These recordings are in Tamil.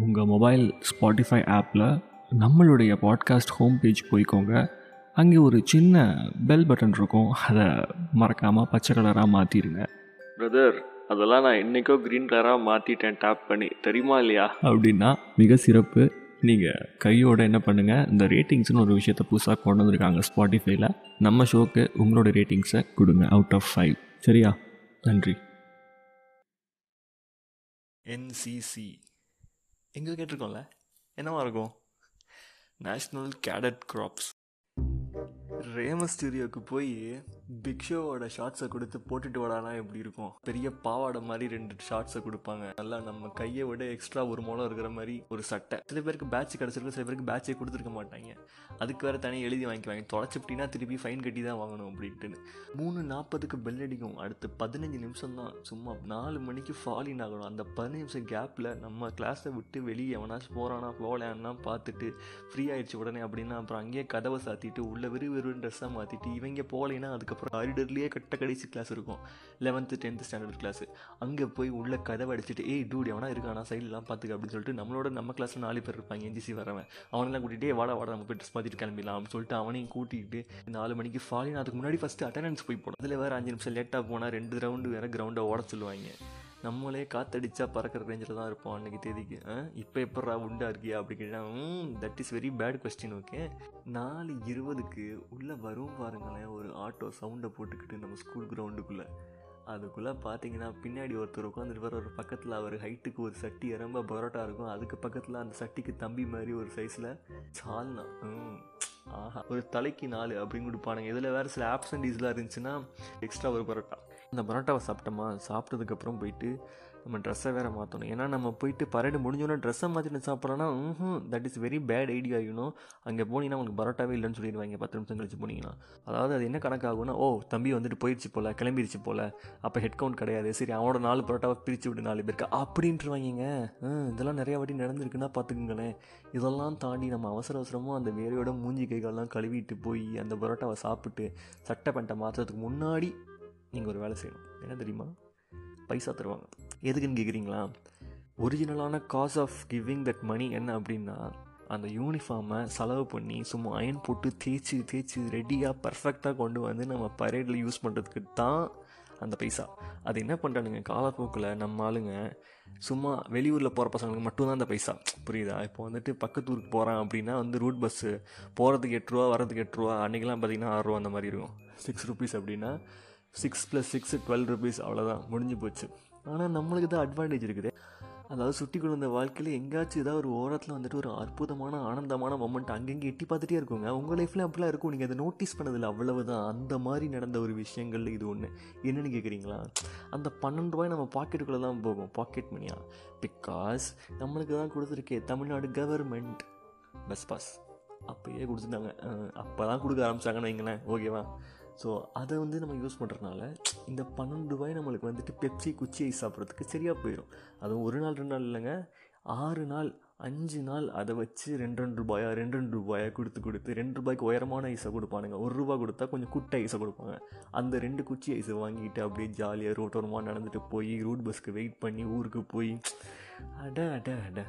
உங்கள் மொபைல் ஸ்பாட்டிஃபை ஆப்பில் நம்மளுடைய பாட்காஸ்ட் ஹோம் பேஜ் போய்க்கோங்க. அங்கே ஒரு சின்ன பெல் பட்டன் இருக்கும். அதை மறக்காமல் பச்சை கலராக மாற்றிடுங்க பிரதர் அதெல்லாம் நான் இன்றைக்கோ க்ரீன் கலராக மாற்றிட்டேன் டேப் பண்ணி. தெரியுமா இல்லையா? அப்படின்னா மிக சிறப்பு. நீங்கள் கையோட என்ன பண்ணுங்கள் இந்த ரேட்டிங்ஸ்னு ஒரு விஷயத்தை புதுசாக கொண்டு வந்திருக்காங்க ஸ்பாட்டிஃபைல நம்ம ஷோக்கு உங்களோட ரேட்டிங்ஸை கொடுங்க. அவுட் ஆஃப் ஃபைவ் சரியா? நன்றி. என்சிசி எங்கே கேட்டிருக்கோம்ல? என்னவா இருக்கும்? நேஷ்னல் கேடட் கிராப்ஸ் ரேம ஸ்டூடியோவுக்கு போய் பிக் ஷோவோட ஷார்ட்ஸை கொடுத்து போட்டுட்டு வரானா எப்படி இருக்கும்? பெரிய பாவாடை மாதிரி ரெண்டு ஷார்ட்ஸை கொடுப்பாங்க. நல்லா நம்ம கையை விட எக்ஸ்ட்ரா ஒரு மூலம் இருக்கிற மாதிரி ஒரு சட்டை. சில பேருக்கு பேட்ச் கிடச்சிருக்கு சில பேருக்கு பேட்சே கொடுத்துருக்க மாட்டாங்க. அதுக்கு வேறு தனியாக எழுதி வாங்கிக்குவாங்க. தொலைச்சிப்பிட்டினா திருப்பி ஃபைன் கட்டி தான் வாங்கணும் அப்படின்ட்டுன்னு. மூணு நாற்பதுக்கு பெல் அடிக்கும். அடுத்து பதினஞ்சு நிமிஷம் தான். சும்மா நாலு மணிக்கு ஃபாலின் ஆகணும். அந்த பதினஞ்சு நிமிஷம் கேப்பில் நம்ம கிளாஸை விட்டு வெளியே எவனாச்சும் போகிறானா போகலான்னா பார்த்துட்டு ஃப்ரீ ஆயிடுச்சு உடனே அப்படின்னா அப்புறம் அங்கேயே கதவை சாத்திட்டு உள்ள விறு ட்ரெஸ்ஸாக மாற்றிட்டு இவங்க போகலைன்னா அதுக்கப்புறம் காரிடர்லேயே கட்ட கடைசி கிளாஸ் இருக்கும். லெவன்த்து டென்த்து ஸ்டாண்டர்ட் கிளாஸு அங்கே போய் உள்ள கதவை அடிச்சுட்டு ஏய் டூடி எவனா இருக்கானா சைட்லாம் பார்த்துக்க அப்படின்னு சொல்லிட்டு நம்மளோட நம்ம கிளாஸில் நாலு பேர் இருப்பாங்க என்ஜிசி வரவன். அவனெல்லாம் கூட்டிகிட்டே வாடா வாடா நம்ம போய் ட்ரெஸ் மாற்றிட்டு கிளம்பிடலாம் அப்படின்னு சொல்லிட்டு அவனையும் கூட்டிகிட்டு நாலு மணிக்கு ஃபாலின் அதுக்கு முன்னாடி ஃபஸ்ட்டு அட்டண்டன்ஸ் போய் போடும். அதில் வேறு அஞ்சு நிமிஷம் லேட்டாக போனால் ரெண்டு ரவுண்டு வேறு கிரவுண்டை ஓட சொல்லுவாங்க. நம்மளே காத்தடிச்சா பறக்கிற ரேஞ்சில் தான் இருப்போம் அன்றைக்கி தேதிக்கு. இப்போ எப்பட்றா உண்டா இருக்கியா? அப்படி கேட்டால் that is very bad question okay நாலு இருபதுக்கு உள்ளே வரும் பாருங்களேன் ஒரு ஆட்டோ சவுண்டை போட்டுக்கிட்டு நம்ம ஸ்கூல் கிரவுண்டுக்குள்ளே அதுக்குள்ளே பார்த்தீங்கன்னா பின்னாடி ஒருத்தர் உட்காந்துட்டு ஒரு பக்கத்தில் அவர் ஹைட்டுக்கு ஒரு சட்டி ரொம்ப பரோட்டா இருக்கும். அதுக்கு பக்கத்தில் அந்த சட்டிக்கு தம்பி மாதிரி ஒரு சைஸில் சால்னா. ஆஹா. ஒரு தலைக்கு நாலு அப்படின்னு கொடுப்பானுங்க. இதில் வேறு சில ஆப்சன்டீஸ்லாம் இருந்துச்சுன்னா எக்ஸ்ட்ரா ஒரு பரோட்டா. அந்த பரோட்டாவை சாப்பிட்டோமா? சாப்பிட்டதுக்கப்புறம் போயிட்டு நம்ம ட்ரெஸ்ஸை வேறு மாற்றணும் ஏன்னா நம்ம போயிட்டு பரேடு முடிஞ்சோன்னா ட்ரெஸ்ஸை மாற்றிட்டு சாப்பிட்றோன்னா ம் that is very bad idea ஆகணும் அங்கே போனீங்கன்னா உங்களுக்கு பரோட்டாவே இல்லைன்னு சொல்லிடுவாங்க. பத்து நிமிஷம் கழிச்சு போனீங்கன்னா. அதாவது அது என்ன கணக்காகும்னா ஓ தம்பி வந்துட்டு போயிடுச்சு போல் கிளம்பிடுச்சு போல். அப்போ ஹெட் கவுண்ட் கிடையாது. சரி அவனோட நாலு பரோட்டாவை பிரித்து விட்டு நாலு பேருக்கு. அப்படின்ட்டுருவாங்க இதெல்லாம் நிறையா வாட்டி நடந்திருக்குன்னா பார்த்துக்குங்களேன். இதெல்லாம் தாண்டி நம்ம அவசர அவசரமாக அந்த வேலையோட மூஞ்சி கைகள்லாம் கழுவிட்டு போய் அந்த பரோட்டாவை சாப்பிட்டு சட்டை பண்ணிட்ட மாற்றுறதுக்கு முன்னாடி நீங்கள் ஒரு வேலை செய்யணும். என்ன தெரியுமா? பைசா தருவாங்க. எதுக்குன்னு கேட்குறீங்களா ஒரிஜினலான cause of giving that money என்ன அப்படின்னா அந்த யூனிஃபார்மை செலவு பண்ணி சும்மா அயன் போட்டு தேய்ச்சி தேய்ச்சி ரெடியாக பர்ஃபெக்டாக கொண்டு வந்து நம்ம பரேடில் யூஸ் பண்ணுறதுக்கு தான் அந்த பைசா. அது என்ன பண்ணுறானுங்க காலப்போக்கில் நம்ம ஆளுங்க சும்மா வெளியூரில் போகிற பசங்களுக்கு மட்டும்தான் அந்த பைசா. புரியுதா? இப்போ வந்துட்டு பக்கத்து ஊருக்கு போகிறான் அப்படின்னா வந்து ரூட் பஸ்ஸு போகிறதுக்கு எட்டு ரூபா வரதுக்கு எட்டு ரூபா அன்றைக்கெலாம் பார்த்திங்கன்னா ஆறுரூவா அந்த மாதிரி இருக்கும். சிக்ஸ் ருபீஸ் அப்படின்னா six plus six twelve rupees அவ்வளோதான் முடிஞ்சு போச்சு. ஆனால் நம்மளுக்கு தான் அட்வான்டேஜ் இருக்குது. அதாவது சுட்டி கொண்டு வாழ்க்கையில் எங்கேயாச்சும் ஏதாவது ஒரு ஓரத்தில் வந்துட்டு ஒரு அற்புதமான ஆனந்தமான மொமெண்ட் அங்கங்கே எட்டி பார்த்துட்டே இருக்குங்க. உங்கள் லைஃப்பில் அப்படிலாம் இருக்கும். நீங்கள் அதை நோட்டீஸ் பண்ணதில்லை. அவ்வளவு தான் அந்த மாதிரி நடந்த ஒரு விஷயங்கள் இது ஒன்று என்னென்னு கேட்குறீங்களா அந்த பன்னெண்டு ரூபாய் நம்ம பாக்கெட்டுக்குள்ளே தான் போகும். பாக்கெட் மணியா பிகாஸ் நம்மளுக்கு தான் கொடுத்துருக்கே தமிழ்நாடு கவர்மெண்ட் பஸ் பாஸ் அப்போயே கொடுத்துட்டாங்க. அப்போ தான் கொடுக்க ஆரம்பிச்சாங்கன்னு வைங்களேன். ஓகேவா ஸோ அதை வந்து நம்ம யூஸ் பண்ணுறதுனால இந்த பன்னெண்டு ரூபாய் நம்மளுக்கு வந்துட்டு பெப்சி குச்சி ஐஸ் சாப்பிட்றதுக்கு சரியாக போயிடும் அதுவும் ஒரு நாள் ரெண்டு நாள் இல்லைங்க. ஆறு நாள் அஞ்சு நாள் அதை வச்சு ரெண்டு ரெண்டு ரூபாயா ரெண்டு ரெண்டு ரூபாயா கொடுத்து கொடுத்து ரெண்டு ரூபாய்க்கு உயரமான ஐஸை கொடுப்பானுங்க. ஒரு ரூபா கொடுத்தா கொஞ்சம் குட்டை ஐஸை கொடுப்பாங்க. அந்த ரெண்டு குச்சி ஐஸை வாங்கிட்டு அப்படியே ஜாலியாக ரோட்டோரமாக நடந்துட்டு போய் ரூட் பஸ்க்கு வெயிட் பண்ணி ஊருக்கு போய் அட அட அட.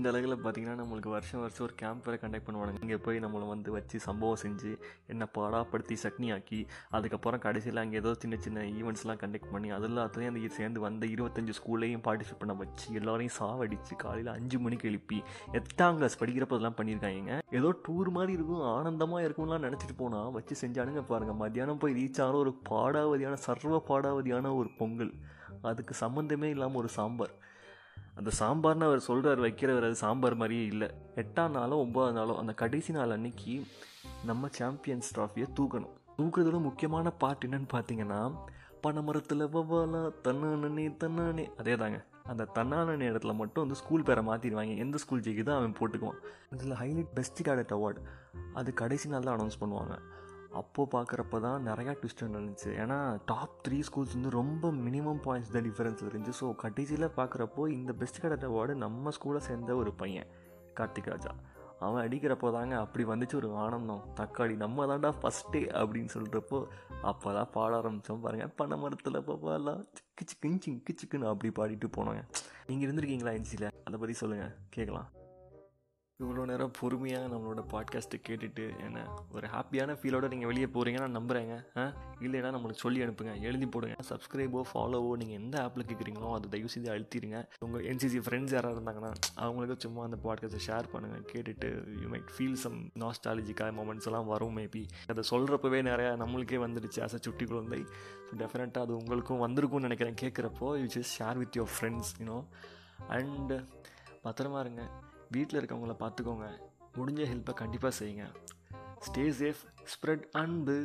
இந்த அளவில் பார்த்தீங்கன்னா நம்மளுக்கு வருஷம் வருஷம் ஒரு கேம்ப் வேறு கண்டக்ட் பண்ணுவாங்க இங்கே போய் நம்மளை வந்து வச்சு சம்பவம் செஞ்சு என்ன பாடாப்படுத்தி சட்னி ஆக்கி அதுக்கப்புறம் கடைசியில் அங்கே ஏதோ சின்ன சின்ன ஈவெண்ட்ஸ்லாம் கண்டக்ட் பண்ணி அது எல்லாத்துலேயும் அந்த சேர்ந்து வந்த இருபத்தஞ்சு ஸ்கூல்லையும் பார்ட்டிசிபேட் பண்ண வச்சு எல்லோரையும் சாவடிச்சு காலையில் அஞ்சு மணிக்கு எழுப்பி எட்டாம் கிளாஸ் படிக்கிறப்ப அதெல்லாம் பண்ணியிருக்காங்க ஏதோ டூர் மாதிரி இருக்கும் ஆனந்தமாக இருக்கும்லாம் நினச்சிட்டு போனால் வச்சு செஞ்சானுங்க பாருங்கள் மத்தியானம் போய் ரீச் ஆன ஒரு பாடாவதியான சர்வ பாடாவதியான ஒரு பொங்கல். அதுக்கு சம்மந்தமே இல்லாமல் ஒரு சாம்பார். அந்த சாம்பார்னு அவர் சொல்கிறார் வைக்கிறவர் அது சாம்பார் மாதிரியே இல்லை. எட்டாம் நாளோ ஒம்பதாம் நாளோ அந்த கடைசி நாள் அன்னைக்கு நம்ம சாம்பியன்ஸ் ட்ராஃபியை தூக்கணும். தூக்குறதோட முக்கியமான பார்ட் என்னன்னு பார்த்தீங்கன்னா பனைமரத்தில் வவ்வாலா தன்னானே தன்னானே. அதே தாங்க அந்த தன்னானே இடத்துல மட்டும் வந்து ஸ்கூல் பேரை மாற்றிடுவாங்க எந்த ஸ்கூல் ஜெயிக்குதோ அவன் போட்டுக்குவான். இதில் ஹைலைட் பெஸ்ட் கேடட் அவார்டு அது கடைசி நாள் தான் அனௌன்ஸ் பண்ணுவாங்க. அப்போது பார்க்குறப்ப தான் நிறையா ட்விஸ்ட் நடந்துச்சு. ஏன்னா டாப் த்ரீ ஸ்கூல்ஸ் வந்து ரொம்ப மினிமம் பாயிண்ட்ஸ் தான் டிஃபரன்ஸ் இருந்துச்சு. ஸோ கடைசியில் பார்க்குறப்போ இந்த பெஸ்ட் கேடட் அவார்டு நம்ம ஸ்கூலை சேர்ந்த ஒரு பையன் கார்த்திக் ராஜா. அவன் அடிக்கிறப்போ தாங்க அப்படி வந்துச்சு ஒரு ஆனந்தம் தக்காளி நம்ம தாண்டா ஃபஸ்ட்டே அப்படின்னு சொல்கிறப்போ அப்போ தான் பாட ஆரம்பித்தோம் பாருங்கள் பனை மரத்தில் பாப்பாலாம் சிக்கு சிக்குன்னு சிக்கு சிக்குன்னு அப்படி பாடிட்டு போனோங்க. நீங்கள் இருந்திருக்கீங்களா என்ஜியில் அதை பற்றி சொல்லுங்கள் கேட்கலாம். இவ்வளோ நேரம் பொறுமையாக நம்மளோட பாட்காஸ்ட்டை கேட்டுட்டு என்ன ஒரு ஹாப்பியான ஃபீலோட நீங்கள் வெளியே போகிறீங்கன்னு நான் நம்புகிறேங்க ஆ? இல்லைன்னா நம்மளுக்கு சொல்லி அனுப்புங்க. எழுதி போடுங்க. சப்ஸ்கிரைபோ ஃபாலோவோ நீங்கள் எந்த ஆப்பில் கேட்குறீங்களோ அதை தயவு செய்து அழுத்திடுங்க உங்கள் என்சிசி ஃப்ரெண்ட்ஸ் யாராவது இருந்தாங்கன்னா அவங்களுக்கு சும்மா அந்த பாட்காஸ்ட்டை ஷேர் பண்ணுங்கள் கேட்டுட்டு யூ மைட் ஃபீல் சம் நாஸ்டாலஜிக்காக மூமெண்ட்ஸ் எல்லாம் வரும் மேபி அதை சொல்கிறப்பவே நிறையா நம்மளுக்கே வந்துடுச்சு ஆஸ் அ சுட்டி குழந்தை. ஸோ டெஃபினட்டாக அது உங்களுக்கும் வந்திருக்கும்னு நினைக்கிறேன். கேட்குறப்போ you just share with your friends you know and பத்திரமா இருங்க. வீட்டில் இருக்கவங்கள பார்த்துக்கோங்க முடிஞ்ச ஹெல்ப்பை கண்டிப்பாக செய்யுங்க. ஸ்டே சேஃப் ஸ்ப்ரெட் அன்பு.